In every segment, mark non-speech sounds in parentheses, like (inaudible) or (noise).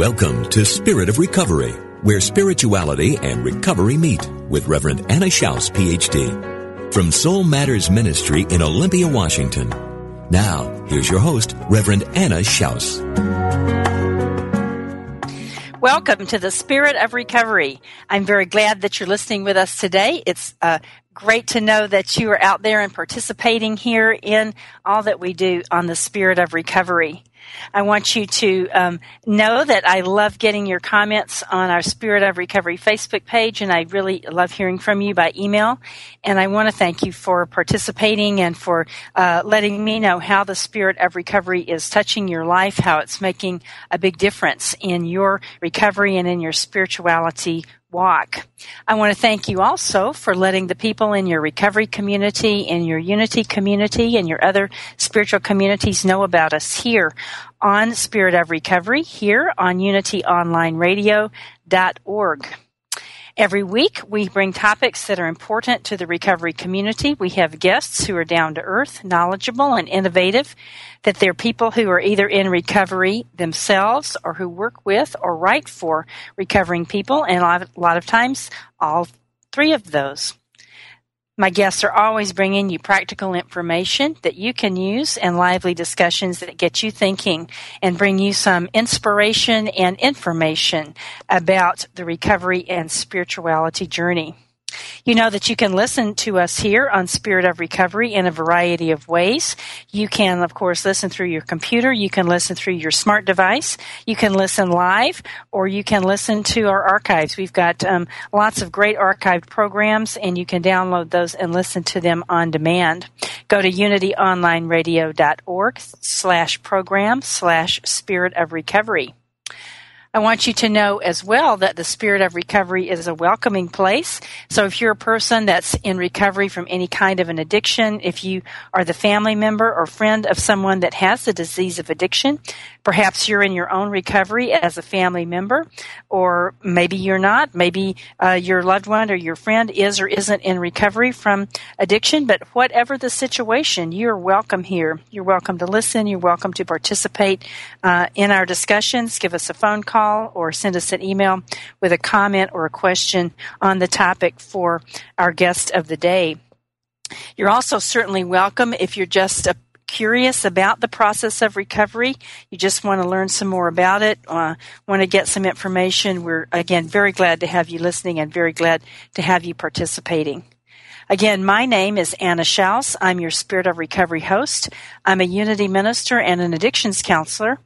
Welcome to Spirit of Recovery, where spirituality and recovery meet with Reverend Anna Schaus, PhD, from Soul Matters Ministry in Olympia, Washington. Now, here's your host, Reverend Anna Schaus. Welcome to the Spirit of Recovery. I'm very glad that you're listening with us today. It's uh, great to know that you are out there and participating here in all that we do on the Spirit of Recovery. I want you to um, know that I love getting your comments on our Spirit of Recovery Facebook page, and I really love hearing from you by email. And I want to thank you for participating and for uh, letting me know how the Spirit of Recovery is touching your life, how it's making a big difference in your recovery and in your spirituality walk. I want to thank you also for letting the people in your recovery community, in your unity community, and your other spiritual communities know about us here on Spirit of Recovery, here on unityonlineradio.org. Every week, we bring topics that are important to the recovery community. We have guests who are down to earth, knowledgeable, and innovative, that they're people who are either in recovery themselves or who work with or write for recovering people, and a lot of, a lot of times, all three of those. My guests are always bringing you practical information that you can use and lively discussions that get you thinking and bring you some inspiration and information about the recovery and spirituality journey. You know that you can listen to us here on Spirit of Recovery in a variety of ways. You can, of course, listen through your computer. You can listen through your smart device. You can listen live, or you can listen to our archives. We've got um, lots of great archived programs, and you can download those and listen to them on demand. Go to unityonlineradio.org slash program slash spirit of recovery. I want you to know as well that the Spirit of Recovery is a welcoming place. So if you're a person that's in recovery from any kind of an addiction, if you are the family member or friend of someone that has the disease of addiction, perhaps you're in your own recovery as a family member, or maybe you're not. Maybe uh, your loved one or your friend is or isn't in recovery from addiction, but whatever the situation, you're welcome here. You're welcome to listen. You're welcome to participate uh, in our discussions. Give us a phone call call or send us an email with a comment or a question on the topic for our guest of the day. You're also certainly welcome if you're just a curious about the process of recovery, you just want to learn some more about it, uh, want to get some information, we're again very glad to have you listening and very glad to have you participating. Again, my name is Anna Schaus. I'm your Spirit of Recovery host. I'm a Unity minister and an addictions counselor.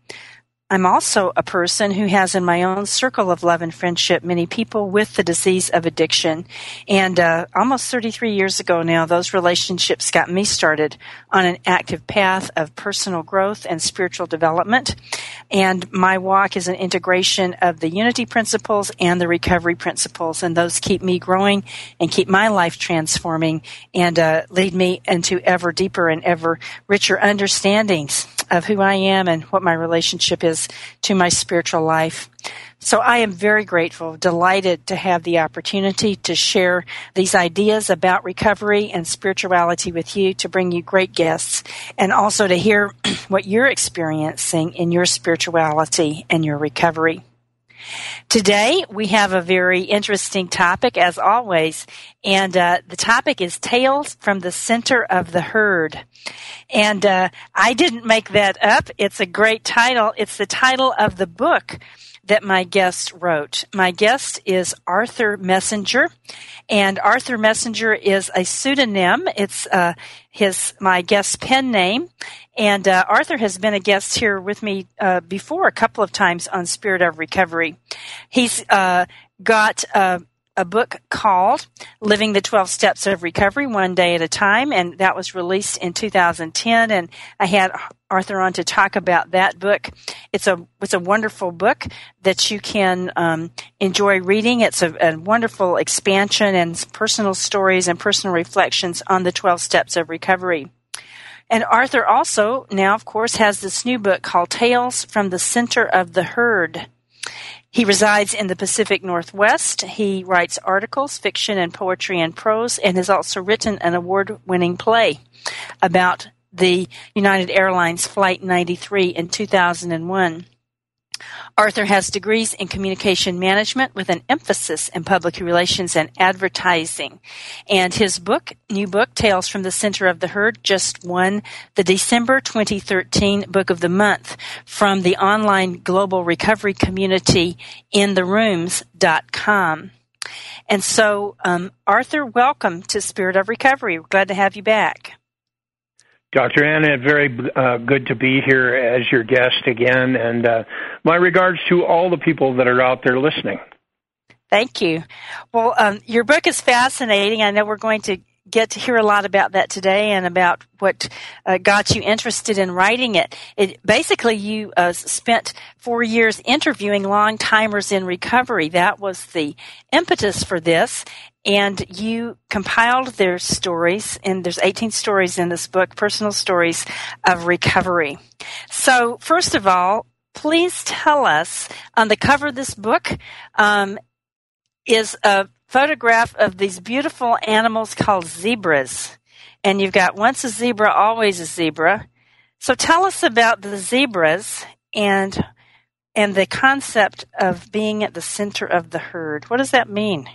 I'm also a person who has in my own circle of love and friendship many people with the disease of addiction. And uh, almost 33 years ago now, those relationships got me started on an active path of personal growth and spiritual development. And my walk is an integration of the unity principles and the recovery principles. And those keep me growing and keep my life transforming and uh, lead me into ever deeper and ever richer understandings of who I am and what my relationship is to my spiritual life. So I am very grateful, delighted to have the opportunity to share these ideas about recovery and spirituality with you, to bring you great guests, and also to hear (clears throat) what you're experiencing in your spirituality and your recovery. Today, we have a very interesting topic, as always, and uh, the topic is Tales from the Center of the Herd. And uh, I didn't make that up. It's a great title. It's the title of the book that my guest wrote. My guest is Arthur Messenger, and Arthur Messenger is a pseudonym. It's uh, his my guest's pen name, and uh, Arthur has been a guest here with me uh, before a couple of times on Spirit of Recovery. He's uh, got uh, a book called Living the 12 Steps of Recovery One Day at a Time, and that was released in 2010. And I had Arthur on to talk about that book. It's a it's a wonderful book that you can um, enjoy reading. It's a, a, wonderful expansion and personal stories and personal reflections on the 12 Steps of Recovery. And Arthur also now, of course, has this new book called Tales from the Center of the Herd. He resides in the Pacific Northwest. He writes articles, fiction, and poetry and prose, and has also written an award winning play about the United Airlines Flight 93 in 2001. Arthur has degrees in communication management with an emphasis in public relations and advertising. And his book, new book, Tales from the Center of the Herd, just won the December 2013 Book of the Month from the online global recovery community in the rooms.com. And so, um, Arthur, welcome to Spirit of Recovery. We're glad to have you back. Dr. Anna, very uh, good to be here as your guest again, and uh, my regards to all the people that are out there listening. Thank you. Well, um, your book is fascinating. I know we're going to get to hear a lot about that today and about what uh, got you interested in writing it. it basically, you uh, spent four years interviewing long timers in recovery. That was the impetus for this. And you compiled their stories, and there's 18 stories in this book, personal stories of recovery. So, first of all, please tell us on the cover of this book um, is a photograph of these beautiful animals called zebras. And you've got once a zebra, always a zebra. So tell us about the zebras and and the concept of being at the center of the herd. What does that mean?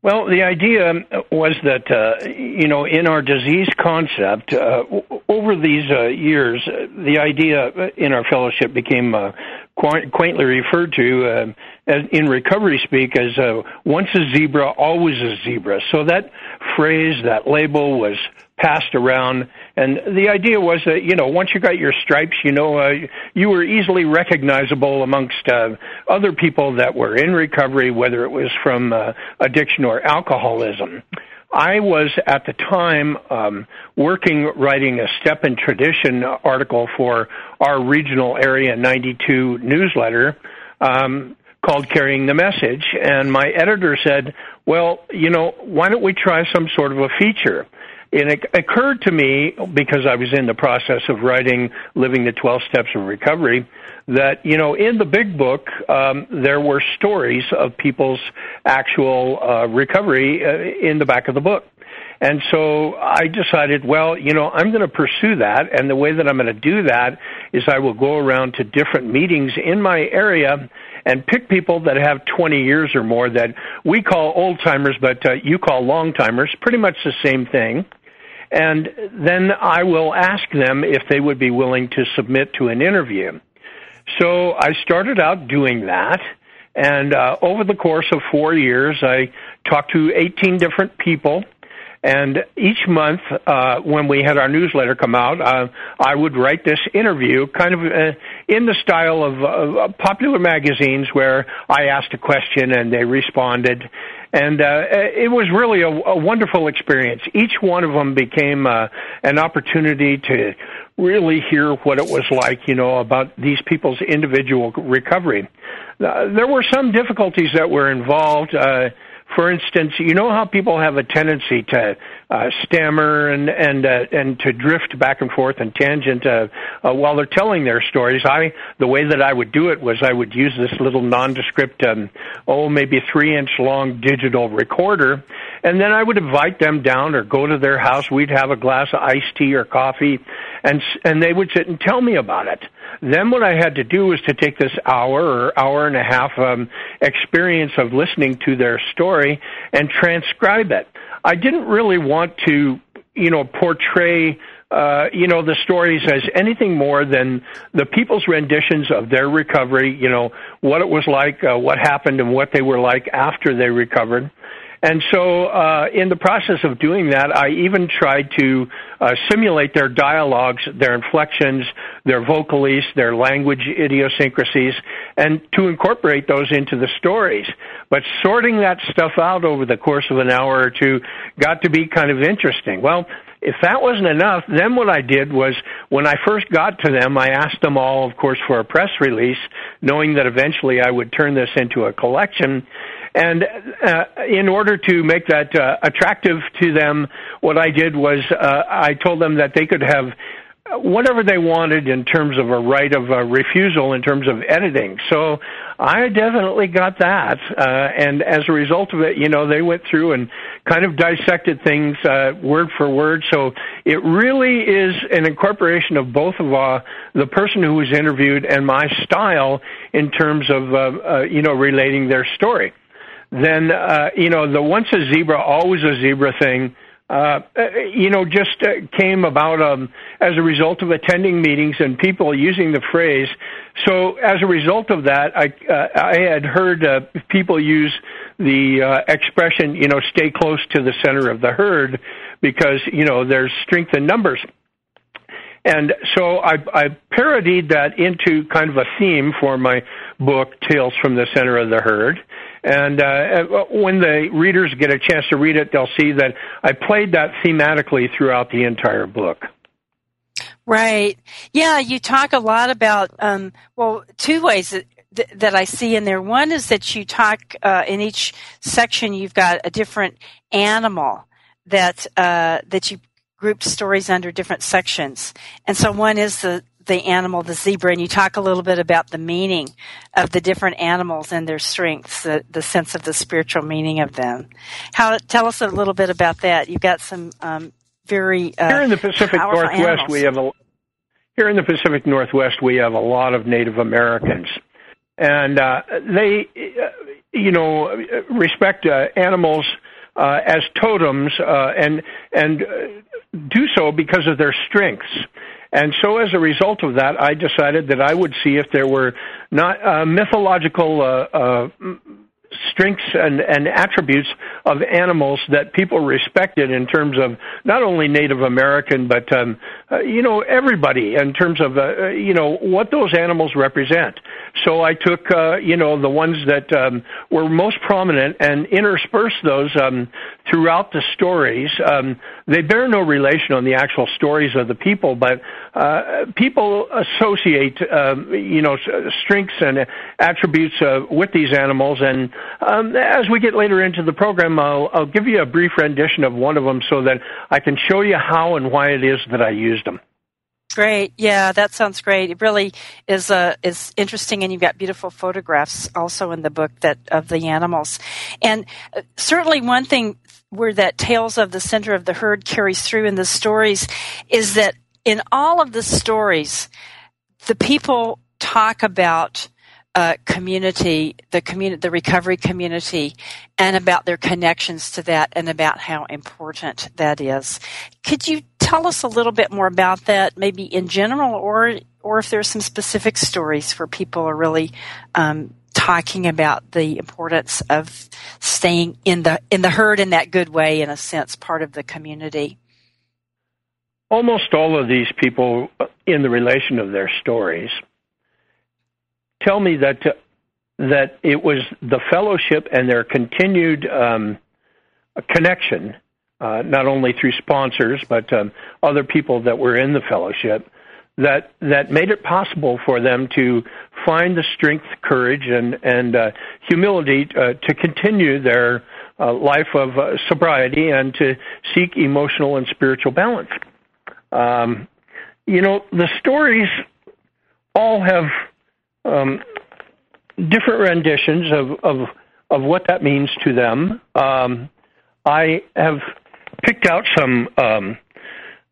Well, the idea was that, uh, you know, in our disease concept, uh, over these uh, years, the idea in our fellowship became uh, quaintly referred to uh, as, in recovery speak as uh, once a zebra, always a zebra. So that phrase, that label was passed around, and the idea was that you know once you got your stripes, you know uh, you were easily recognizable amongst uh, other people that were in recovery, whether it was from uh, addiction or alcoholism. I was at the time um, working writing a Step in Tradition article for our regional Area 92 newsletter um, called Carrying the Message, and my editor said, "Well, you know, why don't we try some sort of a feature?" And it occurred to me because I was in the process of writing Living the 12 Steps of Recovery that, you know, in the big book, um, there were stories of people's actual uh, recovery uh, in the back of the book. And so I decided, well, you know, I'm going to pursue that. And the way that I'm going to do that is I will go around to different meetings in my area and pick people that have 20 years or more that we call old timers, but uh, you call long timers, pretty much the same thing. And then I will ask them if they would be willing to submit to an interview. So I started out doing that. And uh, over the course of four years, I talked to 18 different people and each month, uh, when we had our newsletter come out, uh, I would write this interview, kind of uh, in the style of uh, popular magazines, where I asked a question and they responded. And uh, it was really a, a wonderful experience. Each one of them became uh, an opportunity to really hear what it was like, you know, about these people's individual recovery. Uh, there were some difficulties that were involved. Uh, for instance, you know how people have a tendency to uh, stammer and and uh, and to drift back and forth and tangent uh, uh, while they're telling their stories. I the way that I would do it was I would use this little nondescript, um, oh maybe three inch long digital recorder, and then I would invite them down or go to their house. We'd have a glass of iced tea or coffee, and and they would sit and tell me about it. Then what I had to do was to take this hour or hour and a half um, experience of listening to their story and transcribe it. I didn't really want to, you know, portray uh, you know, the stories as anything more than the people's renditions of their recovery, you know, what it was like, uh, what happened, and what they were like after they recovered. And so, uh, in the process of doing that, I even tried to uh, simulate their dialogues, their inflections, their vocalies, their language idiosyncrasies, and to incorporate those into the stories. But sorting that stuff out over the course of an hour or two got to be kind of interesting. Well, if that wasn't enough, then what I did was when I first got to them, I asked them all, of course, for a press release, knowing that eventually I would turn this into a collection. And uh, in order to make that uh, attractive to them, what I did was uh, I told them that they could have whatever they wanted in terms of a right of a refusal in terms of editing. So I definitely got that, uh, and as a result of it, you know, they went through and kind of dissected things uh, word for word. So it really is an incorporation of both of uh, the person who was interviewed and my style in terms of uh, uh, you know relating their story. Then uh, you know the once a zebra, always a zebra thing uh, you know, just uh, came about um, as a result of attending meetings and people using the phrase. So, as a result of that, I uh, I had heard uh, people use the uh, expression, you know, "stay close to the center of the herd," because you know there's strength in numbers. And so I, I parodied that into kind of a theme for my book, Tales from the Center of the Herd. And uh, when the readers get a chance to read it, they'll see that I played that thematically throughout the entire book. Right. Yeah, you talk a lot about, um, well, two ways that, that I see in there. One is that you talk uh, in each section, you've got a different animal that uh, that you group stories under different sections. And so one is the the animal, the zebra, and you talk a little bit about the meaning of the different animals and their strengths, the, the sense of the spiritual meaning of them. How tell us a little bit about that? You've got some um, very uh, here in the Pacific Northwest. Animals. We have a here in the Pacific Northwest we have a lot of Native Americans, and uh, they, uh, you know, respect uh, animals. Uh, as totems uh, and and do so because of their strengths. And so, as a result of that, I decided that I would see if there were not uh, mythological uh, uh, strengths and, and attributes of animals that people respected in terms of not only Native American, but um, uh, you know everybody in terms of uh, uh, you know what those animals represent. So I took uh, you know the ones that um, were most prominent and interspersed those um, throughout the stories. Um, they bear no relation on the actual stories of the people, but uh, people associate um, you know strengths and attributes uh, with these animals. And um, as we get later into the program, I'll, I'll give you a brief rendition of one of them so that I can show you how and why it is that I used them. Great, yeah, that sounds great. It really is uh, is interesting, and you've got beautiful photographs also in the book that of the animals, and uh, certainly one thing where that tales of the center of the herd carries through in the stories is that in all of the stories, the people talk about uh, community, the community, the recovery community, and about their connections to that, and about how important that is. Could you tell us a little bit more about that, maybe in general, or or if there's some specific stories where people are really um, talking about the importance of staying in the in the herd in that good way, in a sense, part of the community. Almost all of these people, in the relation of their stories, tell me that that it was the fellowship and their continued um, connection, uh, not only through sponsors but um, other people that were in the fellowship, that that made it possible for them to find the strength, courage, and and uh, humility uh, to continue their uh, life of uh, sobriety and to seek emotional and spiritual balance. Um, you know, the stories all have um, different renditions of, of of what that means to them. Um, I have picked out some um,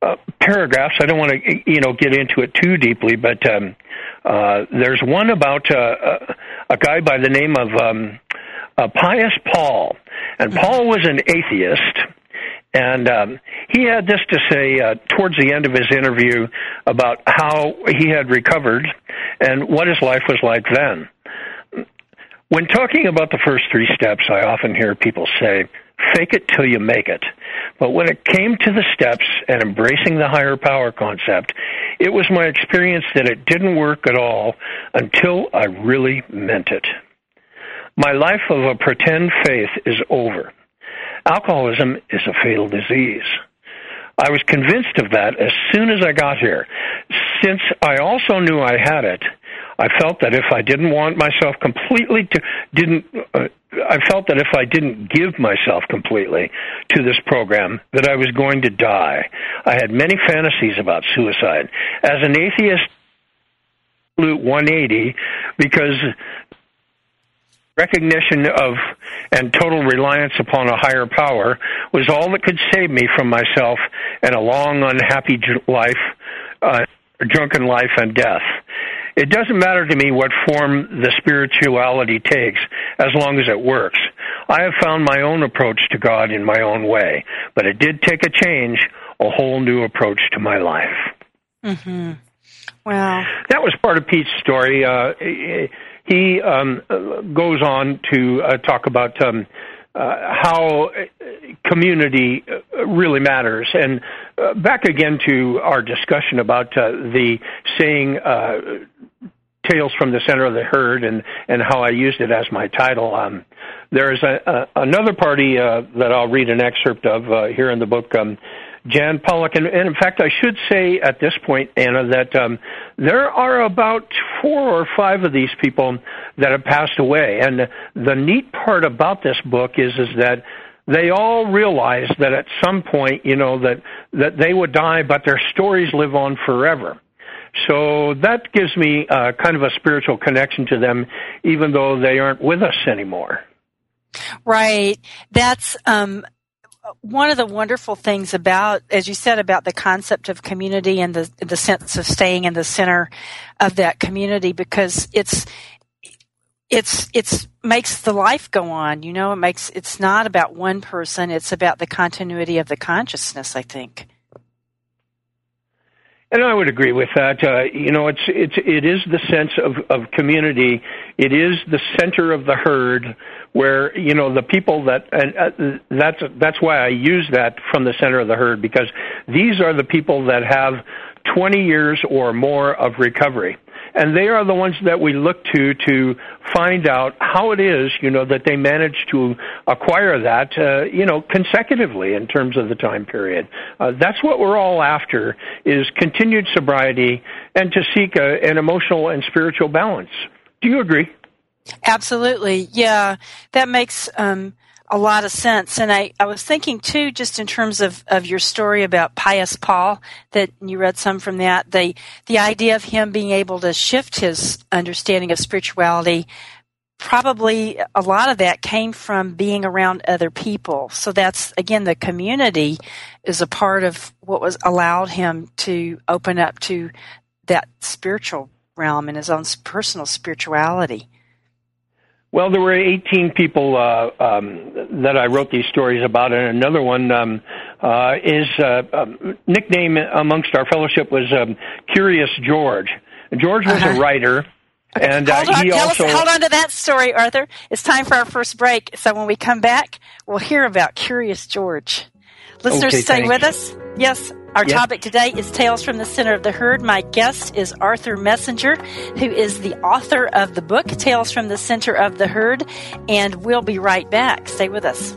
uh, paragraphs. I don't want to, you know, get into it too deeply, but um, uh, there's one about uh, uh, a guy by the name of um, uh, Pius Paul, and Paul was an atheist. And um, he had this to say uh, towards the end of his interview about how he had recovered and what his life was like then. When talking about the first three steps, I often hear people say, fake it till you make it. But when it came to the steps and embracing the higher power concept, it was my experience that it didn't work at all until I really meant it. My life of a pretend faith is over. Alcoholism is a fatal disease. I was convinced of that as soon as I got here. Since I also knew I had it, I felt that if I didn't want myself completely to didn't uh, I felt that if I didn't give myself completely to this program that I was going to die. I had many fantasies about suicide. As an atheist 180 because recognition of and total reliance upon a higher power was all that could save me from myself and a long unhappy life uh, drunken life and death. It doesn't matter to me what form the spirituality takes as long as it works. I have found my own approach to god in my own way but it did take a change a whole new approach to my life. Mhm wow that was part of pete's story. Uh he um, goes on to uh, talk about um, uh, how community really matters. And uh, back again to our discussion about uh, the saying uh, "Tales from the Center of the Herd" and and how I used it as my title. Um, there is a, a, another party uh, that I'll read an excerpt of uh, here in the book. Um, Jan Pollock. And, and in fact, I should say at this point, Anna, that um, there are about four or five of these people that have passed away. And the neat part about this book is is that they all realized that at some point, you know, that that they would die, but their stories live on forever. So that gives me uh, kind of a spiritual connection to them, even though they aren't with us anymore. Right. That's um, one of the wonderful things about, as you said, about the concept of community and the the sense of staying in the center of that community, because it's it's it's makes the life go on. You know, it makes it's not about one person; it's about the continuity of the consciousness. I think. And I would agree with that. Uh, you know, it's it's it is the sense of of community. It is the center of the herd, where you know the people that and uh, that's that's why I use that from the center of the herd because these are the people that have 20 years or more of recovery and they are the ones that we look to to find out how it is, you know, that they manage to acquire that, uh, you know, consecutively in terms of the time period. Uh, that's what we're all after: is continued sobriety and to seek a, an emotional and spiritual balance. Do you agree? Absolutely, yeah. That makes um, a lot of sense. And I, I was thinking too, just in terms of, of your story about Pius Paul, that you read some from that, the, the idea of him being able to shift his understanding of spirituality, probably a lot of that came from being around other people. So that's, again, the community is a part of what was allowed him to open up to that spiritual realm and his own personal spirituality. Well, there were 18 people uh, um, that I wrote these stories about, and another one um, uh, is uh, um, nickname amongst our fellowship was um, Curious George. George was uh-huh. a writer, and uh, hold on, he also us, hold on to that story, Arthur. It's time for our first break. So when we come back, we'll hear about Curious George. Listeners, okay, stay with you. us. Yes, our yep. topic today is Tales from the Center of the Herd. My guest is Arthur Messenger, who is the author of the book Tales from the Center of the Herd, and we'll be right back. Stay with us.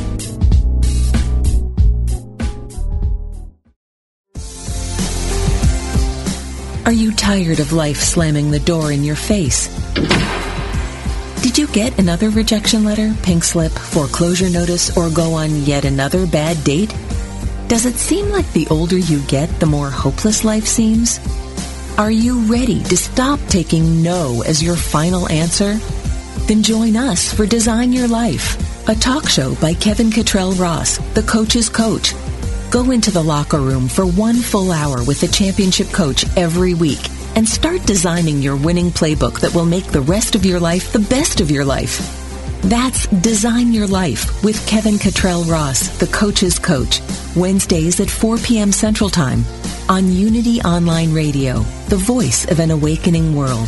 Are you tired of life slamming the door in your face? Did you get another rejection letter, pink slip, foreclosure notice, or go on yet another bad date? Does it seem like the older you get, the more hopeless life seems? Are you ready to stop taking no as your final answer? Then join us for Design Your Life, a talk show by Kevin Cottrell Ross, the coach's coach Go into the locker room for one full hour with a championship coach every week and start designing your winning playbook that will make the rest of your life the best of your life. That's Design Your Life with Kevin Cottrell Ross, the coach's coach, Wednesdays at 4 p.m. Central Time on Unity Online Radio, the voice of an awakening world.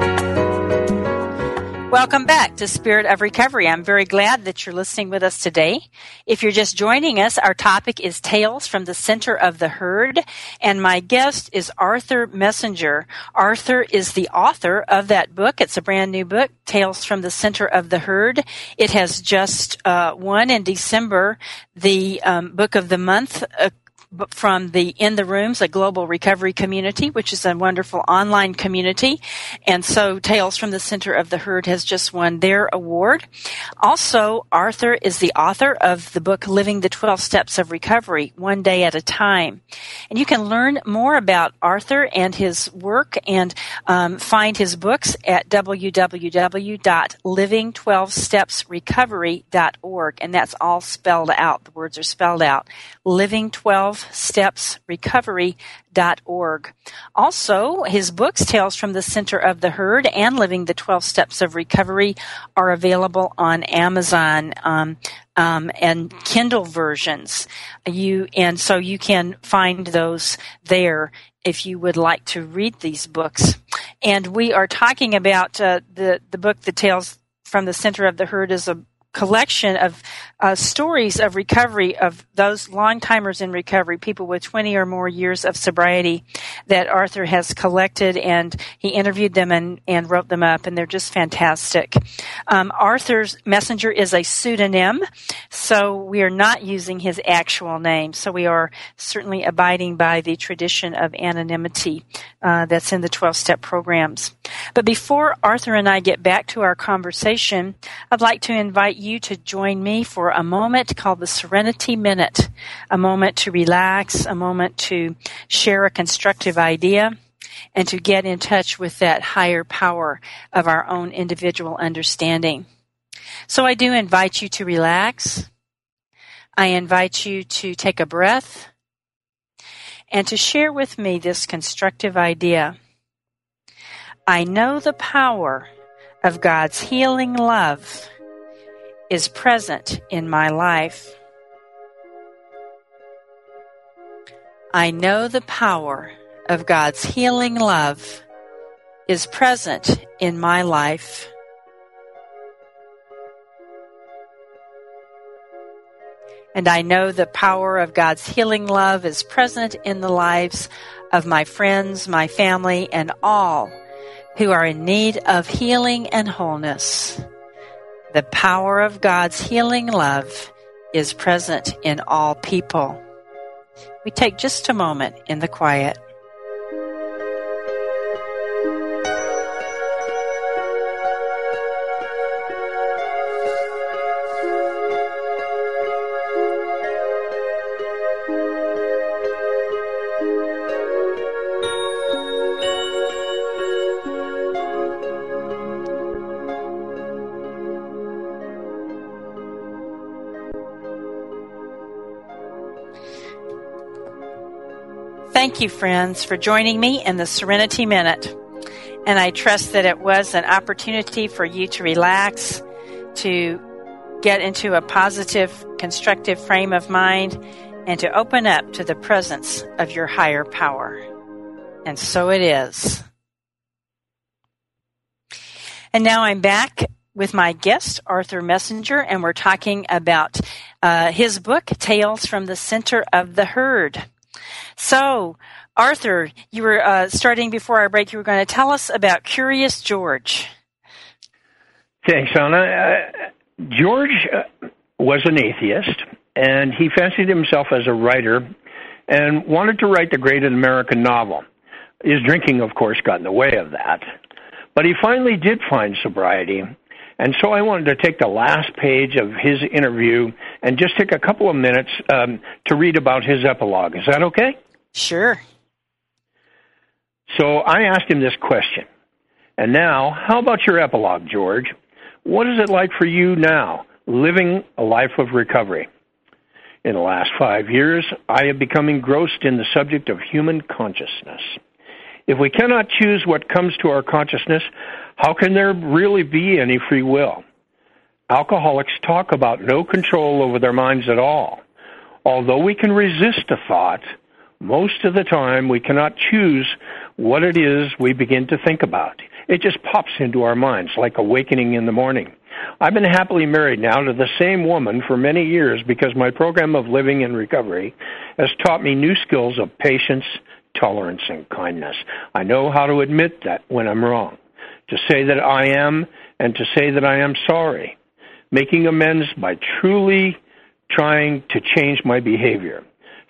Welcome back to Spirit of Recovery. I'm very glad that you're listening with us today. If you're just joining us, our topic is Tales from the Center of the Herd, and my guest is Arthur Messenger. Arthur is the author of that book. It's a brand new book, Tales from the Center of the Herd. It has just uh, won in December the um, Book of the Month uh, from the In the Rooms, a global recovery community, which is a wonderful online community. And so Tales from the Center of the Herd has just won their award. Also, Arthur is the author of the book Living the 12 Steps of Recovery, One Day at a Time. And you can learn more about Arthur and his work and um, find his books at www.living12stepsrecovery.org. And that's all spelled out. The words are spelled out. Living 12 stepsrecovery.org. Also, his books, Tales from the Center of the Herd and Living the 12 Steps of Recovery, are available on Amazon. Um, um, and Kindle versions. You and so you can find those there if you would like to read these books. And we are talking about uh, the the book, The Tales from the Center of the Herd, is a collection of uh, stories of recovery of those long timers in recovery, people with 20 or more years of sobriety that Arthur has collected and he interviewed them and, and wrote them up and they're just fantastic. Um, Arthur's messenger is a pseudonym, so we are not using his actual name. So we are certainly abiding by the tradition of anonymity uh, that's in the 12 step programs. But before Arthur and I get back to our conversation, I'd like to invite you to join me for a moment called the Serenity Minute, a moment to relax, a moment to share a constructive idea, and to get in touch with that higher power of our own individual understanding. So I do invite you to relax. I invite you to take a breath and to share with me this constructive idea. I know the power of God's healing love is present in my life. I know the power of God's healing love is present in my life. And I know the power of God's healing love is present in the lives of my friends, my family, and all who are in need of healing and wholeness. The power of God's healing love is present in all people. We take just a moment in the quiet. You, friends, for joining me in the Serenity Minute. And I trust that it was an opportunity for you to relax, to get into a positive, constructive frame of mind, and to open up to the presence of your higher power. And so it is. And now I'm back with my guest, Arthur Messenger, and we're talking about uh, his book, Tales from the Center of the Herd. So, Arthur, you were uh, starting before our break. You were going to tell us about Curious George. Thanks, Anna. Uh, George uh, was an atheist, and he fancied himself as a writer and wanted to write the great American novel. His drinking, of course, got in the way of that. But he finally did find sobriety. And so I wanted to take the last page of his interview and just take a couple of minutes um, to read about his epilogue. Is that okay? Sure. So I asked him this question. And now, how about your epilogue, George? What is it like for you now, living a life of recovery? In the last five years, I have become engrossed in the subject of human consciousness. If we cannot choose what comes to our consciousness, how can there really be any free will? Alcoholics talk about no control over their minds at all. Although we can resist a thought, most of the time we cannot choose what it is we begin to think about. It just pops into our minds like awakening in the morning. I've been happily married now to the same woman for many years because my program of living in recovery has taught me new skills of patience, tolerance, and kindness. I know how to admit that when I'm wrong, to say that I am, and to say that I am sorry, making amends by truly trying to change my behavior.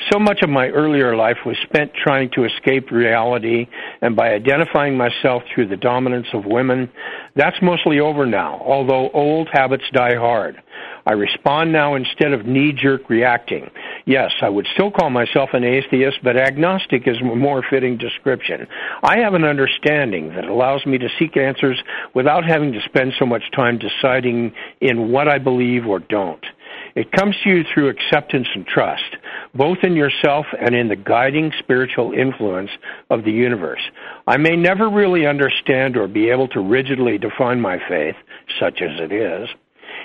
So much of my earlier life was spent trying to escape reality, and by identifying myself through the dominance of women, that's mostly over now, although old habits die hard. I respond now instead of knee jerk reacting. Yes, I would still call myself an atheist, but agnostic is a more fitting description. I have an understanding that allows me to seek answers without having to spend so much time deciding in what I believe or don't. It comes to you through acceptance and trust, both in yourself and in the guiding spiritual influence of the universe. I may never really understand or be able to rigidly define my faith, such as it is.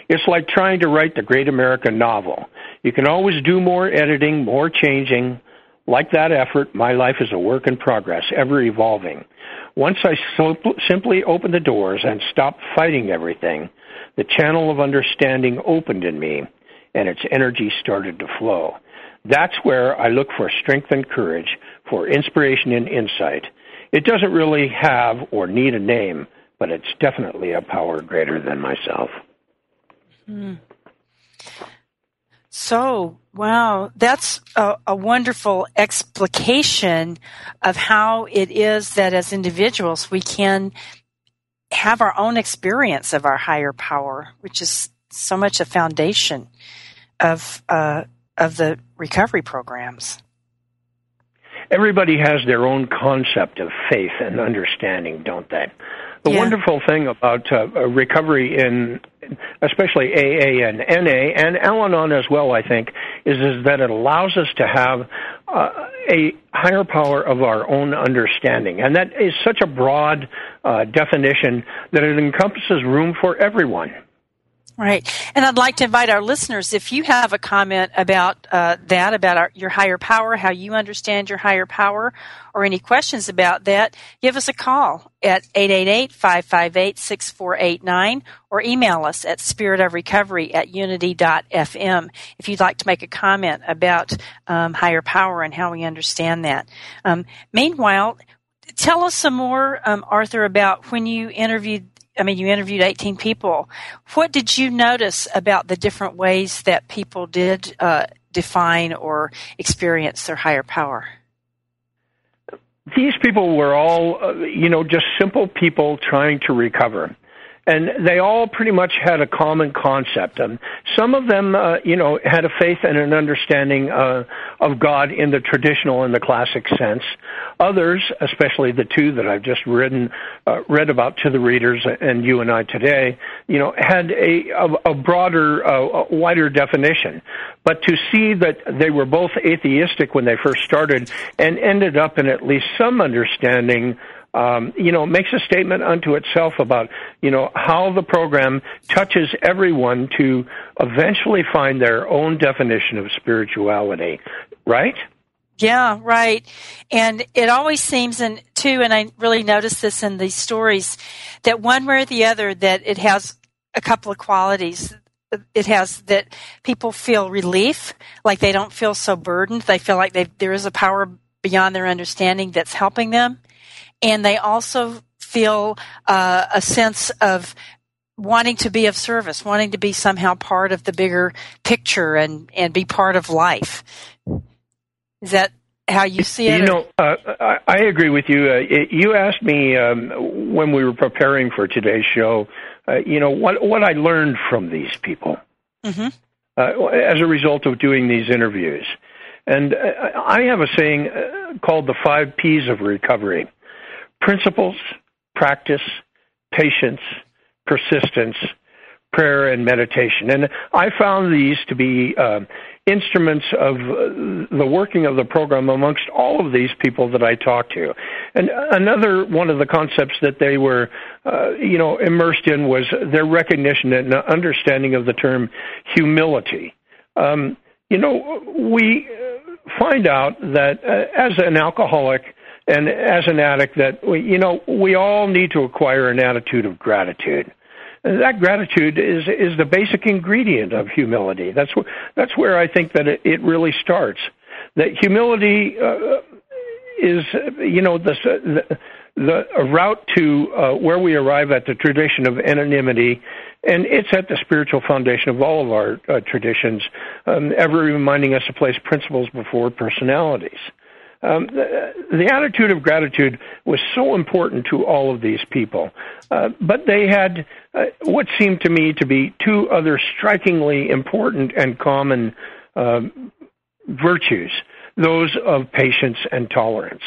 It's like trying to write the great American novel. You can always do more editing, more changing. Like that effort, my life is a work in progress, ever evolving. Once I simply opened the doors and stopped fighting everything, the channel of understanding opened in me and its energy started to flow. That's where I look for strength and courage, for inspiration and insight. It doesn't really have or need a name, but it's definitely a power greater than myself. Hmm. So, wow, that's a, a, wonderful explication of how it is that as individuals we can have our own experience of our higher power, which is so much a foundation of uh, of the recovery programs. Everybody has their own concept of faith and understanding, don't they? The yeah. wonderful thing about uh, recovery in especially AA and NA and Al-Anon as well, I think, is, is that it allows us to have uh, a higher power of our own understanding. And that is such a broad uh, definition that it encompasses room for everyone. Right. And I'd like to invite our listeners, if you have a comment about uh, that, about our, your higher power, how you understand your higher power, or any questions about that, give us a call at 888-558-6489 or email us at spiritofrecovery at unity.fm if you'd like to make a comment about um, higher power and how we understand that. Um, meanwhile, tell us some more, um, Arthur, about when you interviewed I mean, you interviewed 18 people. What did you notice about the different ways that people did uh, define or experience their higher power? These people were all, uh, you know, just simple people trying to recover and they all pretty much had a common concept. And some of them, uh, you know, had a faith and an understanding uh, of God in the traditional and the classic sense. Others, especially the two that I've just written, uh, read about to the readers and you and I today, you know, had a, a, a broader, uh, wider definition. But to see that they were both atheistic when they first started and ended up in at least some understanding um, you know, makes a statement unto itself about, you know, how the program touches everyone to eventually find their own definition of spirituality, right? Yeah, right. And it always seems, and too, and I really notice this in these stories, that one way or the other, that it has a couple of qualities. It has that people feel relief, like they don't feel so burdened. They feel like there is a power beyond their understanding that's helping them and they also feel uh, a sense of wanting to be of service, wanting to be somehow part of the bigger picture and, and be part of life. Is that how you see it? You know, uh, I, agree with you. Uh, you asked me um, when we were preparing for today's show, uh, you know, what, what I learned from these people mm-hmm. Uh, as a result of doing these interviews. And uh, I have a saying uh, called the five P's of recovery principles, practice, patience, persistence, prayer, and meditation. And I found these to be uh, instruments of uh, the working of the program amongst all of these people that I talked to. And another one of the concepts that they were, uh, you know, immersed in was their recognition and understanding of the term humility. Um, you know, we find out that uh, as an alcoholic, and as an addict that we, you know we all need to acquire an attitude of gratitude. And that gratitude is is the basic ingredient of humility. That's where that's where i think that it, it really starts. That humility uh, is you know the the, the route to uh, where we arrive at the tradition of anonymity. And it's at the spiritual foundation of all of our uh, traditions, um, ever reminding us to place principles before personalities. Um, the, the, attitude of gratitude was so important to all of these people. Uh, but they had uh, what seemed to me to be two other strikingly important and common uh, virtues those of patience and tolerance.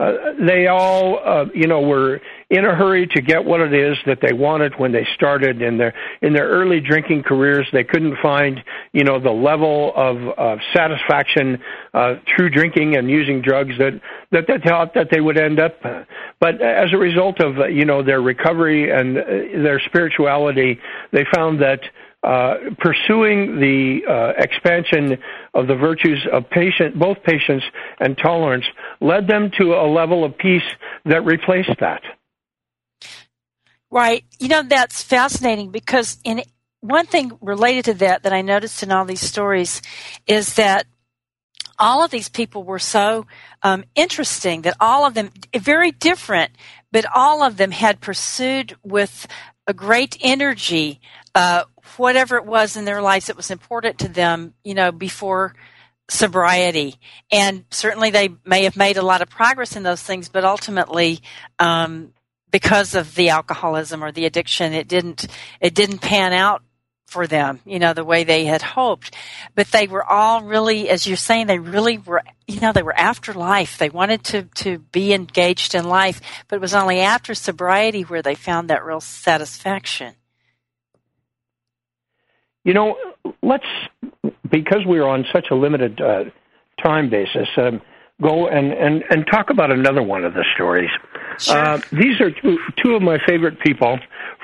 Uh, they all, uh, you know, were in a hurry to get what it is that they wanted when they started in their in their early drinking careers. They couldn't find, you know, the level of, of satisfaction uh, through drinking and using drugs that that they thought that they would end up. But as a result of, uh, you know, their recovery and uh, their spirituality, they found that uh, pursuing the uh, expansion of the virtues of patient, both patience and tolerance led them to a level of peace that replaced that. Right. You know, that's fascinating because in one thing related to that that I noticed in all these stories is that all of these people were so um, interesting that all of them very different, but all of them had pursued with a great energy uh, whatever it was in their lives that was important to them, you know, before sobriety. And certainly they may have made a lot of progress in those things, but ultimately, um, because of the alcoholism or the addiction, it didn't, it didn't pan out for them, you know, the way they had hoped. But they were all really, as you're saying, they really were, you know, they were after life. They wanted to, to be engaged in life, but it was only after sobriety where they found that real satisfaction. You know, let's because we're on such a limited uh, time basis. Um, go and, and, and talk about another one of the stories. Sure. Uh, these are two, two of my favorite people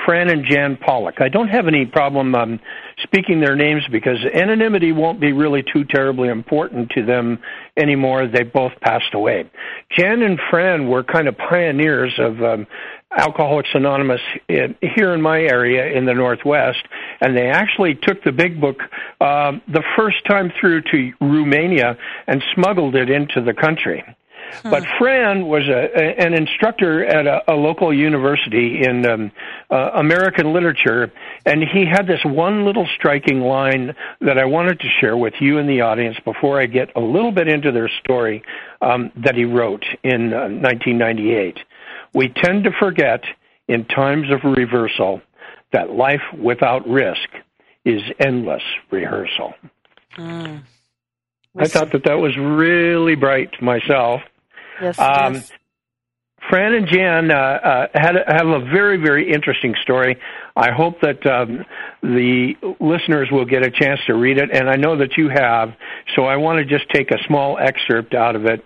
Fran and Jan Pollock. I don't have any problem um, speaking their names because anonymity won't be really too terribly important to them anymore. They both passed away. Jan and Fran were kind of pioneers of um, Alcoholics Anonymous in, here in my area in the Northwest, and they actually took the big book um, the first time through to Romania and smuggled it into the country. Hmm. But Fran was a, a, an instructor at a, a local university in um, uh, American literature, and he had this one little striking line that I wanted to share with you and the audience before I get a little bit into their story um, that he wrote in uh, 1998. We tend to forget in times of reversal that life without risk is endless rehearsal. Mm. I thought that that was really bright myself. Yes, um, Fran and Jan uh, uh, had have a very very interesting story. I hope that um, the listeners will get a chance to read it, and I know that you have. So I want to just take a small excerpt out of it.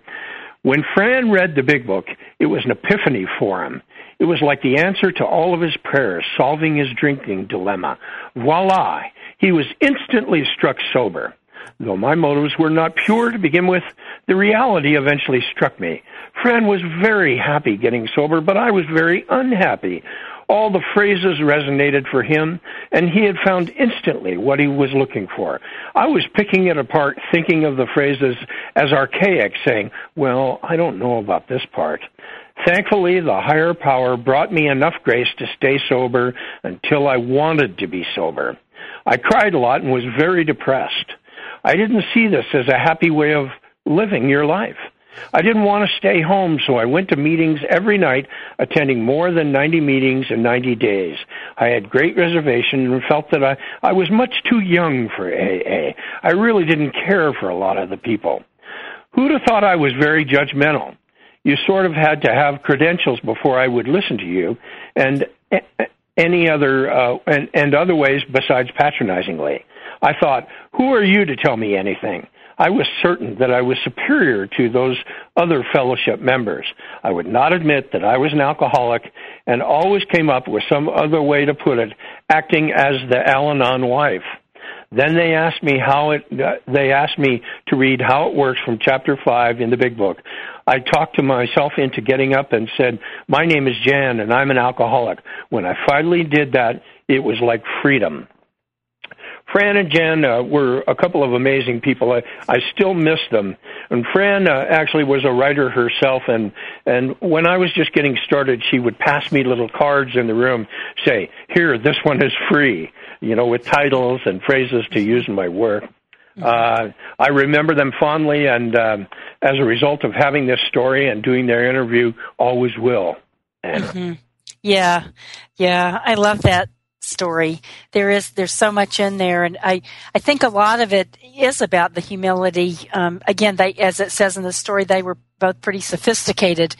When Fran read the big book, it was an epiphany for him. It was like the answer to all of his prayers, solving his drinking dilemma. Voila! He was instantly struck sober. Though my motives were not pure to begin with, the reality eventually struck me. Fran was very happy getting sober, but I was very unhappy. All the phrases resonated for him, and he had found instantly what he was looking for. I was picking it apart, thinking of the phrases as archaic, saying, Well, I don't know about this part. Thankfully, the higher power brought me enough grace to stay sober until I wanted to be sober. I cried a lot and was very depressed. I didn't see this as a happy way of living your life. I didn't want to stay home, so I went to meetings every night, attending more than 90 meetings in 90 days. I had great reservation and felt that I, I was much too young for AA. I really didn't care for a lot of the people. Who'd have thought I was very judgmental? You sort of had to have credentials before I would listen to you, and any other uh, and, and other ways besides patronizingly. I thought, who are you to tell me anything? I was certain that I was superior to those other fellowship members. I would not admit that I was an alcoholic and always came up with some other way to put it, acting as the Al Anon wife. Then they asked me how it, they asked me to read how it works from chapter 5 in the big book. I talked to myself into getting up and said, my name is Jan and I'm an alcoholic. When I finally did that, it was like freedom. Fran and Jen uh, were a couple of amazing people. I, I still miss them. And Fran uh, actually was a writer herself, and and when I was just getting started, she would pass me little cards in the room, say, "Here, this one is free," you know, with titles and phrases to use in my work. Uh, I remember them fondly, and um, as a result of having this story and doing their interview, always will. Mm-hmm. Yeah, yeah, I love that story. There is there's so much in there, and I I think a lot of it is about the humility. Um, again, they as it says in the story, they were both pretty sophisticated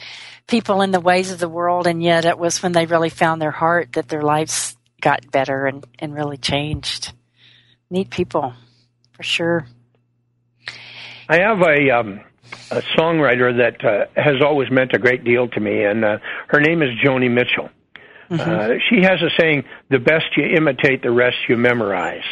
people in the ways of the world, and yet it was when they really found their heart that their lives got better and and really changed. Neat people, for sure. I have a. Um a songwriter that uh, has always meant a great deal to me, and uh, her name is Joni Mitchell. Mm-hmm. Uh, she has a saying, the best you imitate, the rest you memorize.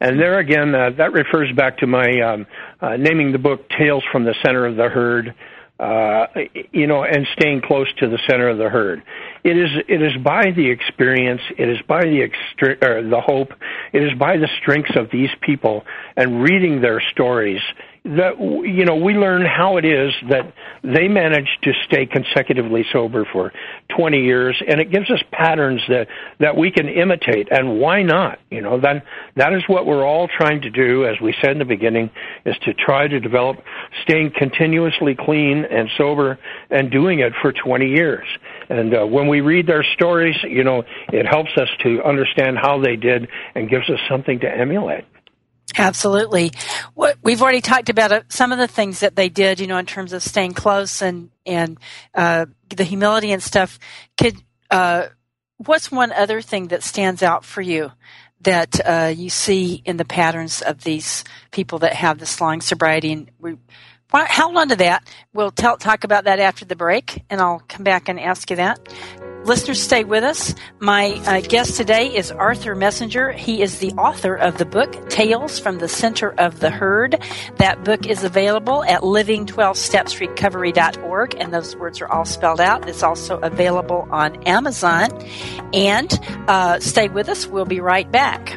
And there again, uh, that refers back to my um, uh, naming the book Tales from the Center of the Herd, uh, you know, and staying close to the center of the herd. It is it is by the experience, it is by the extre- or the hope, it is by the strengths of these people and reading their stories that you know we learn how it is that they managed to stay consecutively sober for 20 years and it gives us patterns that that we can imitate and why not? You know then that is what we're all trying to do as we said in the beginning is to try to develop staying continuously clean and sober and doing it for 20 years. And uh, when we read their stories you know it helps us to understand how they did and gives us something to emulate Absolutely. What we've already talked about uh, some of the things that they did, you know, in terms of staying close and and uh, the humility and stuff. Could uh, what's one other thing that stands out for you that uh, you see in the patterns of these people that have this long sobriety? And we, how long to that? We'll tell, talk about that after the break, and I'll come back and ask you that. Listeners, stay with us. My uh, guest today is Arthur Messenger. He is the author of the book Tales from the Center of the Herd. That book is available at living12stepsrecovery.org, and those words are all spelled out. It's also available on Amazon. And uh, stay with us. We'll be right back.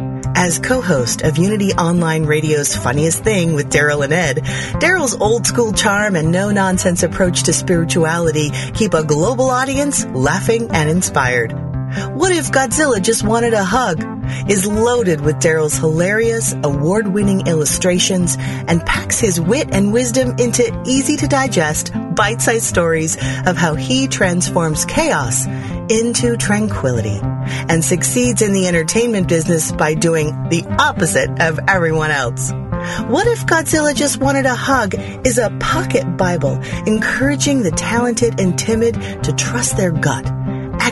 As co-host of Unity Online Radio's Funniest Thing with Daryl and Ed, Daryl's old school charm and no-nonsense approach to spirituality keep a global audience laughing and inspired. What if Godzilla just wanted a hug? is loaded with Daryl's hilarious, award-winning illustrations and packs his wit and wisdom into easy to digest, bite-sized stories of how he transforms chaos into tranquility and succeeds in the entertainment business by doing the opposite of everyone else. What if Godzilla just wanted a hug is a pocket Bible encouraging the talented and timid to trust their gut,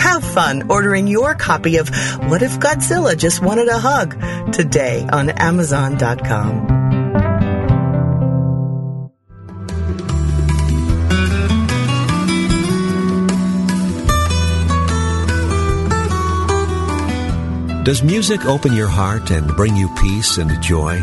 Have fun ordering your copy of What If Godzilla Just Wanted a Hug today on Amazon.com. Does music open your heart and bring you peace and joy?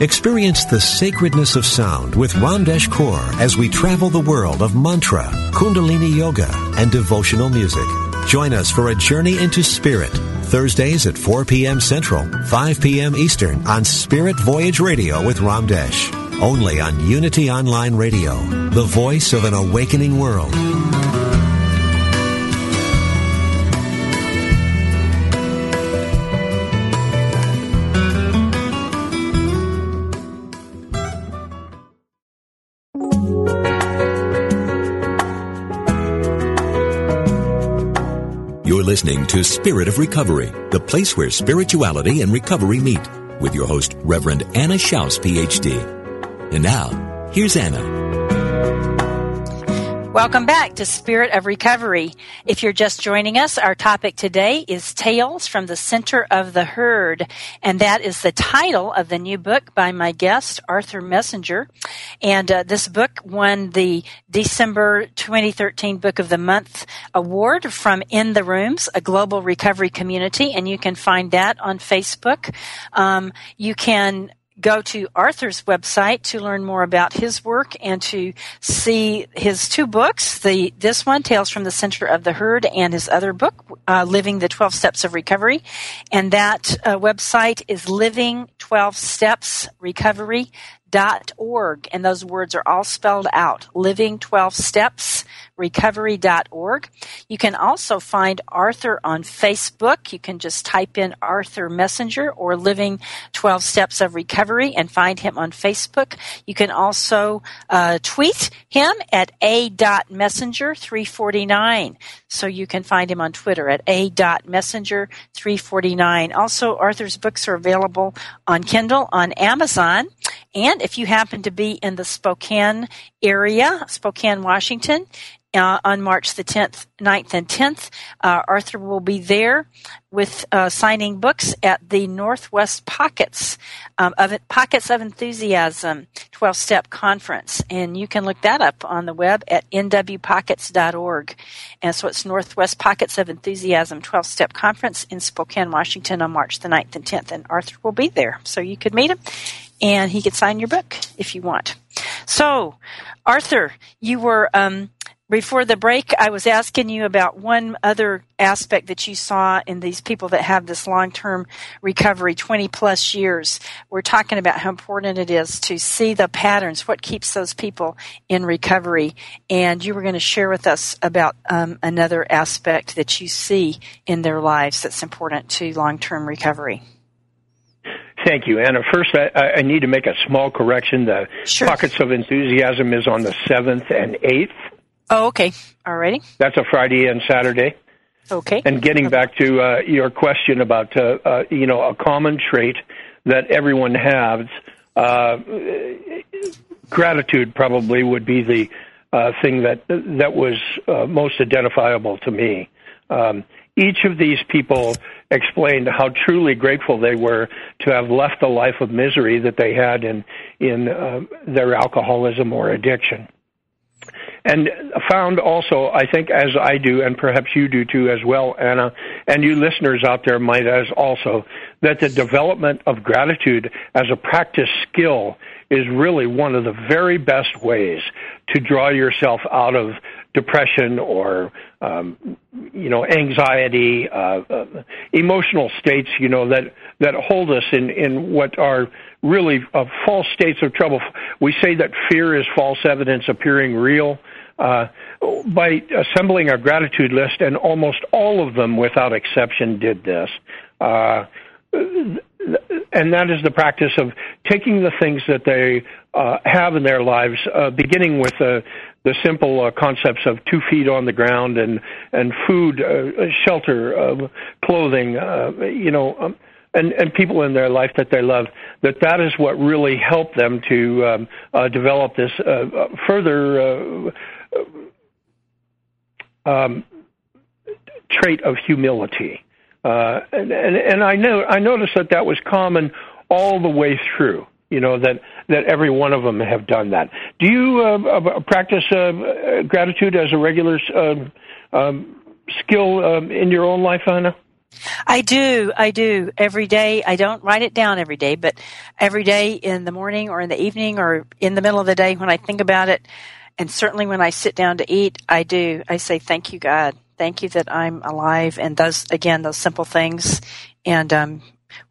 Experience the sacredness of sound with Ramdesh Kaur as we travel the world of mantra, kundalini yoga, and devotional music. Join us for a journey into spirit. Thursdays at 4 p.m. Central, 5 p.m. Eastern on Spirit Voyage Radio with Ramdesh. Only on Unity Online Radio, the voice of an awakening world. Listening to Spirit of Recovery, the place where spirituality and recovery meet, with your host, Reverend Anna Schaus, PhD. And now, here's Anna. Welcome back to Spirit of Recovery. If you're just joining us, our topic today is Tales from the Center of the Herd, and that is the title of the new book by my guest, Arthur Messenger. And uh, this book won the December 2013 Book of the Month award from In the Rooms, a global recovery community, and you can find that on Facebook. Um, you can go to Arthur's website to learn more about his work and to see his two books, the this one, Tales from the Center of the Herd, and his other book, uh, Living the 12 Steps of Recovery. And that uh, website is Living 12 Steps Recovery org, and those words are all spelled out. Living 12 Steps recovery.org. You can also find Arthur on Facebook. You can just type in Arthur Messenger or Living 12 Steps of Recovery and find him on Facebook. You can also uh, tweet him at a.messenger349. So you can find him on Twitter at a.messenger349. Also, Arthur's books are available on Kindle on Amazon. And if you happen to be in the Spokane area, Spokane, Washington, uh, on March the 10th, 9th, and 10th. Uh, Arthur will be there with uh, signing books at the Northwest Pockets um, of Pockets of Enthusiasm 12 Step Conference, and you can look that up on the web at nwpockets.org. And so it's Northwest Pockets of Enthusiasm 12 Step Conference in Spokane, Washington, on March the 9th and 10th, and Arthur will be there, so you could meet him, and he could sign your book if you want. So, Arthur, you were um, before the break, I was asking you about one other aspect that you saw in these people that have this long term recovery, 20 plus years. We're talking about how important it is to see the patterns, what keeps those people in recovery. And you were going to share with us about um, another aspect that you see in their lives that's important to long term recovery. Thank you, Anna. First, I, I, need to make a small correction. The sure. Pockets of Enthusiasm is on the 7th and 8th. Oh, okay. Alrighty. That's a Friday and Saturday. Okay. And getting back to uh, your question about, uh, uh, you know, a common trait that everyone has, uh, gratitude probably would be the uh, thing that that was uh, most identifiable to me. Um, each of these people explained how truly grateful they were to have left the life of misery that they had in in uh, their alcoholism or addiction. And found also, I think, as I do, and perhaps you do too as well, Anna, and you listeners out there might as also, that the development of gratitude as a practice skill is really one of the very best ways to draw yourself out of depression or um, you know anxiety, uh, uh, emotional states you know that that hold us in in what are really uh, false states of trouble. We say that fear is false evidence appearing real. Uh, by assembling a gratitude list, and almost all of them, without exception, did this. Uh, and that is the practice of taking the things that they uh, have in their lives, uh, beginning with uh, the simple uh, concepts of two feet on the ground and and food, uh, shelter, clothing, uh, you know. Um, and, and people in their life that they love, that that is what really helped them to um, develop this further um, trait of humility. And, and, and I know I noticed that that was common all the way through you know that that every one of them have done that. Do you uh, uh, practice uh, gratitude as a regular um, um, skill um, in your own life, Anna? I do. I do every day. I don't write it down every day, but every day in the morning or in the evening or in the middle of the day when I think about it, and certainly when I sit down to eat, I do. I say, "Thank you, God. Thank you that I'm alive." And those again, those simple things, and um,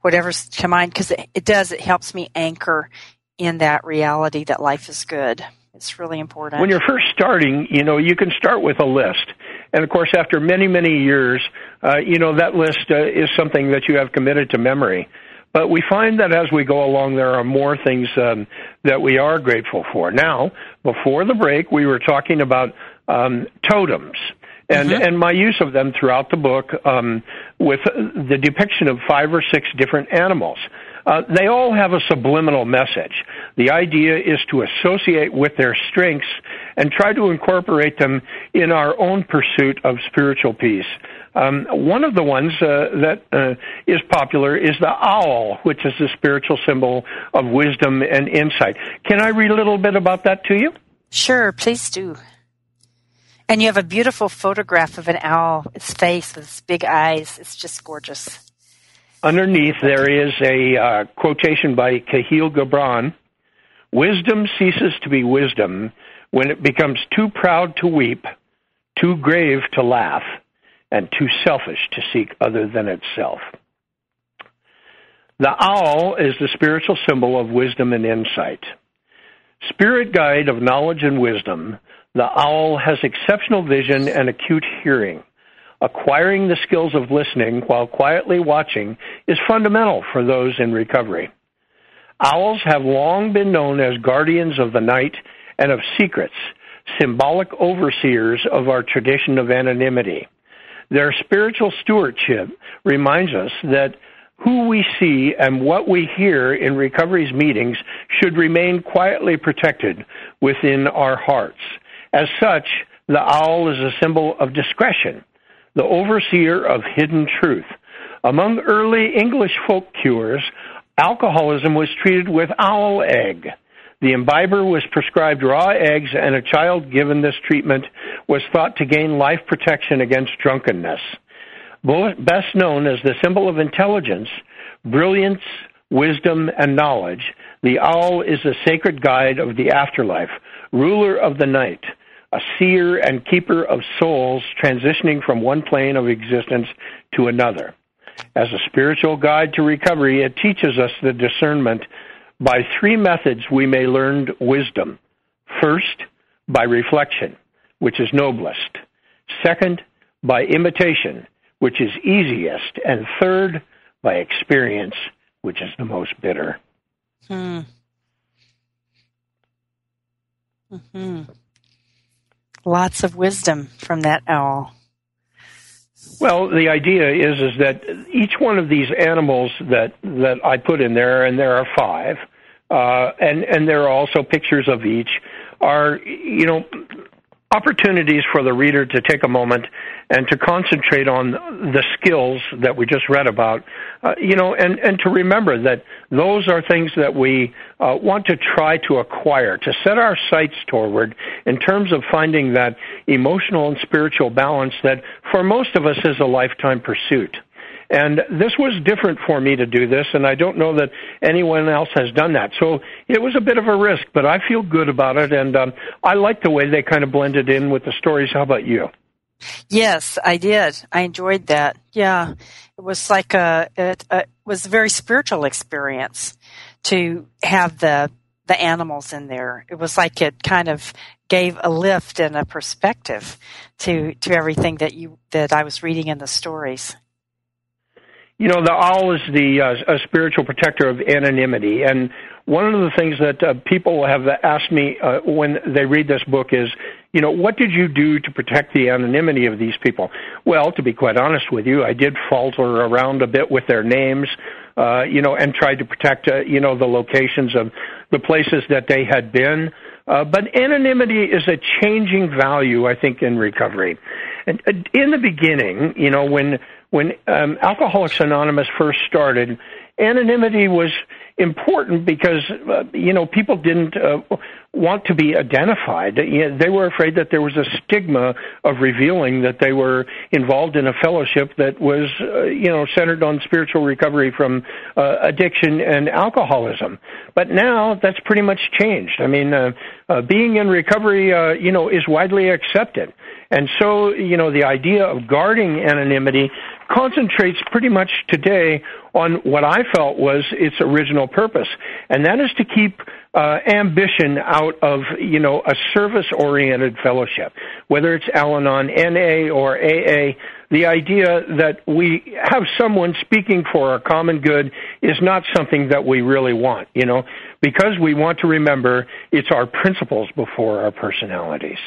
whatever's to mind because it, it does it helps me anchor in that reality that life is good. It's really important. When you're first starting you know you can start with a list. And of course after many many years uh, you know that list uh, is something that you have committed to memory. But we find that as we go along, there are more things um, that we are grateful for. Now, before the break, we were talking about um, totems and mm-hmm. and my use of them throughout the book um, with the depiction of five or six different animals. Uh, they all have a subliminal message. The idea is to associate with their strengths and try to incorporate them in our own pursuit of spiritual peace. Um, one of the ones uh, that uh, is popular is the owl, which is the spiritual symbol of wisdom and insight. Can I read a little bit about that to you? Sure, please do. And you have a beautiful photograph of an owl, its face with its big eyes. It's just gorgeous. Underneath, there is a uh, quotation by Kahlil Gibran Wisdom ceases to be wisdom when it becomes too proud to weep, too grave to laugh, and too selfish to seek other than itself. The owl is the spiritual symbol of wisdom and insight. Spirit guide of knowledge and wisdom, the owl has exceptional vision and acute hearing. Acquiring the skills of listening while quietly watching is fundamental for those in recovery. Owls have long been known as guardians of the night and of secrets, symbolic overseers of our tradition of anonymity. Their spiritual stewardship reminds us that who we see and what we hear in recovery's meetings should remain quietly protected within our hearts. As such, the owl is a symbol of discretion, the overseer of hidden truth. Among early English folk cures, alcoholism was treated with owl egg. The imbiber was prescribed raw eggs, and a child given this treatment was thought to gain life protection against drunkenness. Best known as the symbol of intelligence, brilliance, wisdom, and knowledge, the owl is a sacred guide of the afterlife, ruler of the night, a seer and keeper of souls transitioning from one plane of existence to another. As a spiritual guide to recovery, it teaches us the discernment by three methods we may learn wisdom. First, by reflection, which is noblest. Second, by imitation, which is easiest. And third, by experience, which is the most bitter. Hmm. hmm Lots of wisdom from that owl. Well, the idea is is that each one of these animals that that I put in there, and there are five, uh, and and there are also pictures of each, are you know opportunities for the reader to take a moment and to concentrate on the skills that we just read about, uh, you know, and, and to remember that those are things that we uh, want to try to acquire, to set our sights toward in terms of finding that emotional and spiritual balance that for most of us is a lifetime pursuit. And this was different for me to do this, and I don't know that anyone else has done that. So it was a bit of a risk, but I feel good about it, and um, I like the way they kind of blended in with the stories. How about you? Yes, I did. I enjoyed that. Yeah, it was like a it, it was a very spiritual experience to have the the animals in there. It was like it kind of gave a lift and a perspective to to everything that you that I was reading in the stories. You know, the owl is the uh, a spiritual protector of anonymity, and one of the things that uh, people have asked me uh, when they read this book is, you know, what did you do to protect the anonymity of these people? Well, to be quite honest with you, I did falter around a bit with their names, uh, you know, and tried to protect, uh, you know, the locations of the places that they had been. Uh, but anonymity is a changing value, I think, in recovery. And uh, in the beginning, you know, when when um, Alcoholics Anonymous first started, anonymity was important because uh, you know people didn't uh, want to be identified. They were afraid that there was a stigma of revealing that they were involved in a fellowship that was uh, you know centered on spiritual recovery from uh, addiction and alcoholism. But now that's pretty much changed. I mean, uh, uh, being in recovery, you know, is widely accepted. And so, you know, the idea of guarding anonymity concentrates pretty much today on what I felt was its original purpose, and that is to keep uh, ambition out of you know a service-oriented fellowship, whether it's Al-Anon, NA, or AA. The idea that we have someone speaking for our common good is not something that we really want, you know, because we want to remember it's our principles before our personalities.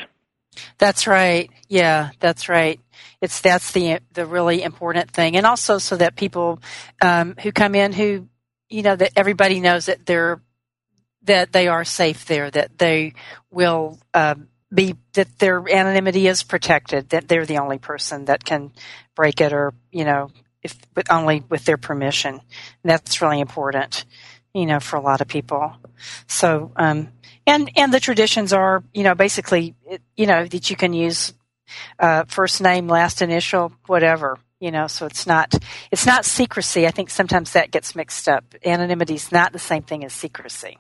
That's right. Yeah, that's right. It's that's the the really important thing, and also so that people um, who come in who you know that everybody knows that they're that they are safe there, that they will um, be that their anonymity is protected, that they're the only person that can break it, or you know, if but only with their permission. And that's really important, you know, for a lot of people. So, um, and and the traditions are you know basically you know that you can use uh, first name last initial whatever you know so it's not it's not secrecy i think sometimes that gets mixed up anonymity is not the same thing as secrecy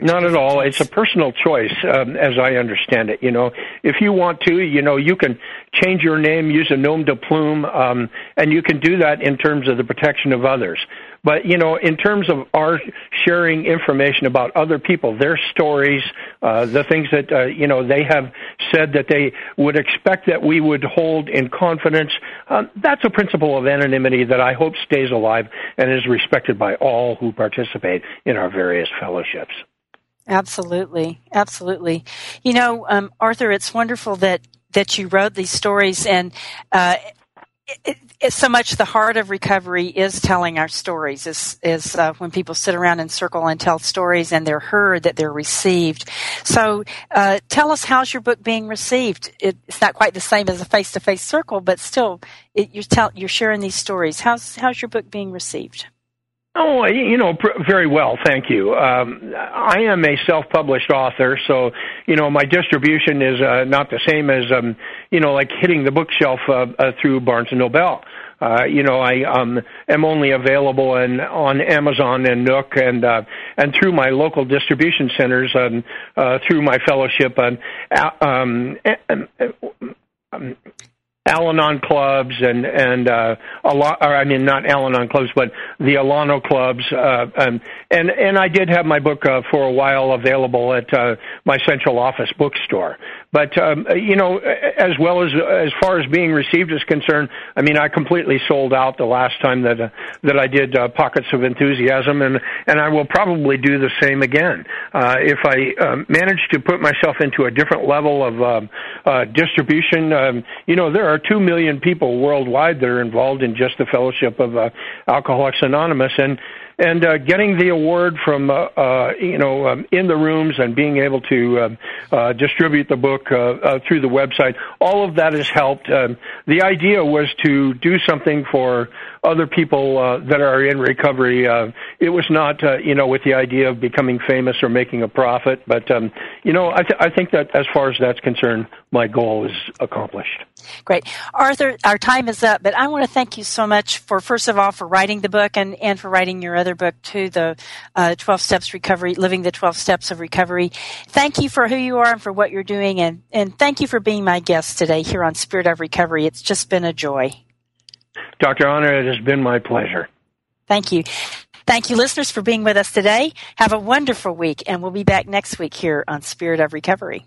not at all. It's a personal choice, um, as I understand it. You know, if you want to, you know, you can change your name, use a nom de plume, um, and you can do that in terms of the protection of others. But you know, in terms of our sharing information about other people, their stories, uh, the things that uh, you know they have said that they would expect that we would hold in confidence, um, that's a principle of anonymity that I hope stays alive and is respected by all who participate in our various fellowships. Absolutely, absolutely. You know, um, Arthur, it's wonderful that that you wrote these stories, and uh, it, so much the heart of recovery is telling our stories. Is is uh, when people sit around in circle and tell stories, and they're heard, that they're received. So, uh, tell us how's your book being received? It, it's not quite the same as a face to face circle, but still, it, you're tell, you're sharing these stories. How's how's your book being received? Oh, you know, pr- very well, thank you. Um, I am a self-published author, so you know my distribution is uh, not the same as um, you know, like hitting the bookshelf uh, uh, through Barnes and Noble. Uh, you know, I um, am only available in, on Amazon and Nook and uh, and through my local distribution centers and uh, through my fellowship and um, um, um, Al-Anon clubs and and uh, a lot. Or I mean, not Al-Anon clubs, but the Alano clubs. Uh, um, and and I did have my book uh, for a while available at uh, my central office bookstore. But um, you know, as well as as far as being received is concerned, I mean, I completely sold out the last time that uh, that I did uh, Pockets of Enthusiasm, and and I will probably do the same again uh, if I uh, manage to put myself into a different level of uh, uh, distribution. Um, you know, there are two million people worldwide that are involved in just the Fellowship of uh, Alcoholics Anonymous, and and uh, getting the award from uh, uh, you know um, in the rooms and being able to uh, uh, distribute the book uh, uh, through the website, all of that has helped. Um, the idea was to do something for other people uh, that are in recovery. Uh, it was not, uh, you know, with the idea of becoming famous or making a profit, but um, you know, I, th- I think that as far as that's concerned, my goal is accomplished. Great, Arthur. Our time is up, but I want to thank you so much for first of all for writing the book and and for writing your other book too, the uh, Twelve Steps Recovery, Living the Twelve Steps of Recovery. Thank you for who you are and for what you're doing, and and thank you for being my guest today here on Spirit of Recovery. It's just been a joy. Dr. Anna, it has been my pleasure. Thank you. Thank you, listeners, for being with us today. Have a wonderful week, and we'll be back next week here on Spirit of Recovery.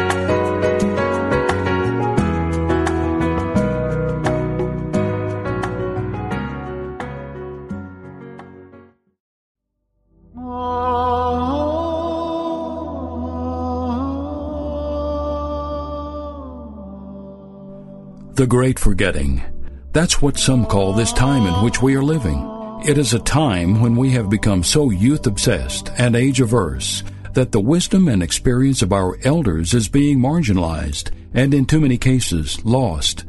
The Great Forgetting. That's what some call this time in which we are living. It is a time when we have become so youth obsessed and age averse that the wisdom and experience of our elders is being marginalized and in too many cases lost.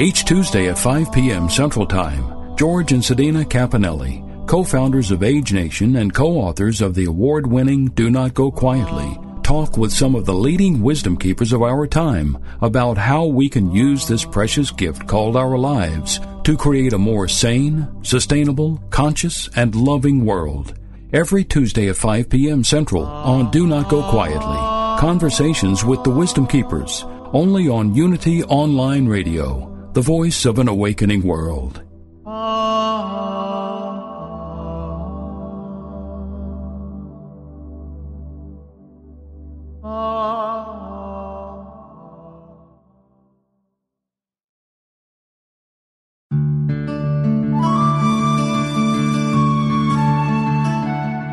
Each Tuesday at 5 p.m. Central Time, George and Sedena Cappannelli, co-founders of Age Nation and co-authors of the award-winning Do Not Go Quietly, talk with some of the leading wisdom keepers of our time about how we can use this precious gift called our lives to create a more sane, sustainable, conscious, and loving world. Every Tuesday at 5 p.m. Central on Do Not Go Quietly. Conversations with the Wisdom Keepers, only on Unity Online Radio, the voice of an awakening world.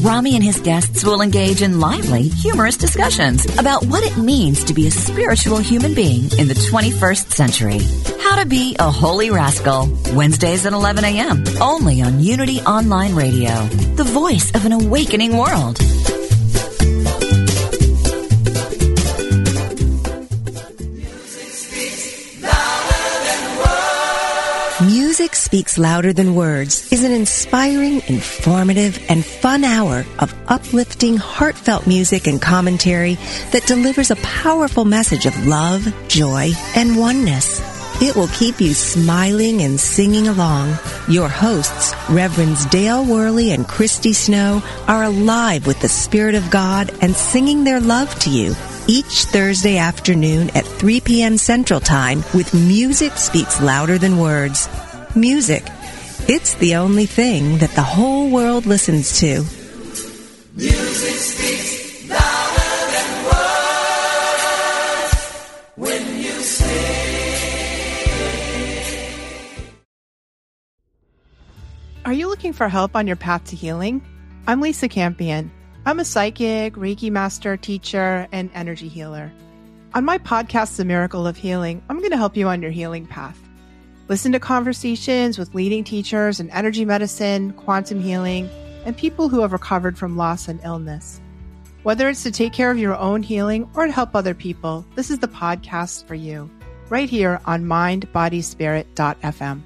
Rami and his guests will engage in lively, humorous discussions about what it means to be a spiritual human being in the 21st century. How to be a holy rascal. Wednesdays at 11 a.m. Only on Unity Online Radio. The voice of an awakening world. Music Speaks Louder Than Words is an inspiring, informative, and fun hour of uplifting, heartfelt music and commentary that delivers a powerful message of love, joy, and oneness. It will keep you smiling and singing along. Your hosts, Reverends Dale Worley and Christy Snow, are alive with the Spirit of God and singing their love to you each Thursday afternoon at 3 p.m. Central Time with Music Speaks Louder Than Words. Music. It's the only thing that the whole world listens to. Music speaks louder than words when you sing. Are you looking for help on your path to healing? I'm Lisa Campion. I'm a psychic, Reiki master, teacher, and energy healer. On my podcast, The Miracle of Healing, I'm going to help you on your healing path. Listen to conversations with leading teachers in energy medicine, quantum healing, and people who have recovered from loss and illness. Whether it's to take care of your own healing or to help other people, this is the podcast for you, right here on mindbodyspirit.fm.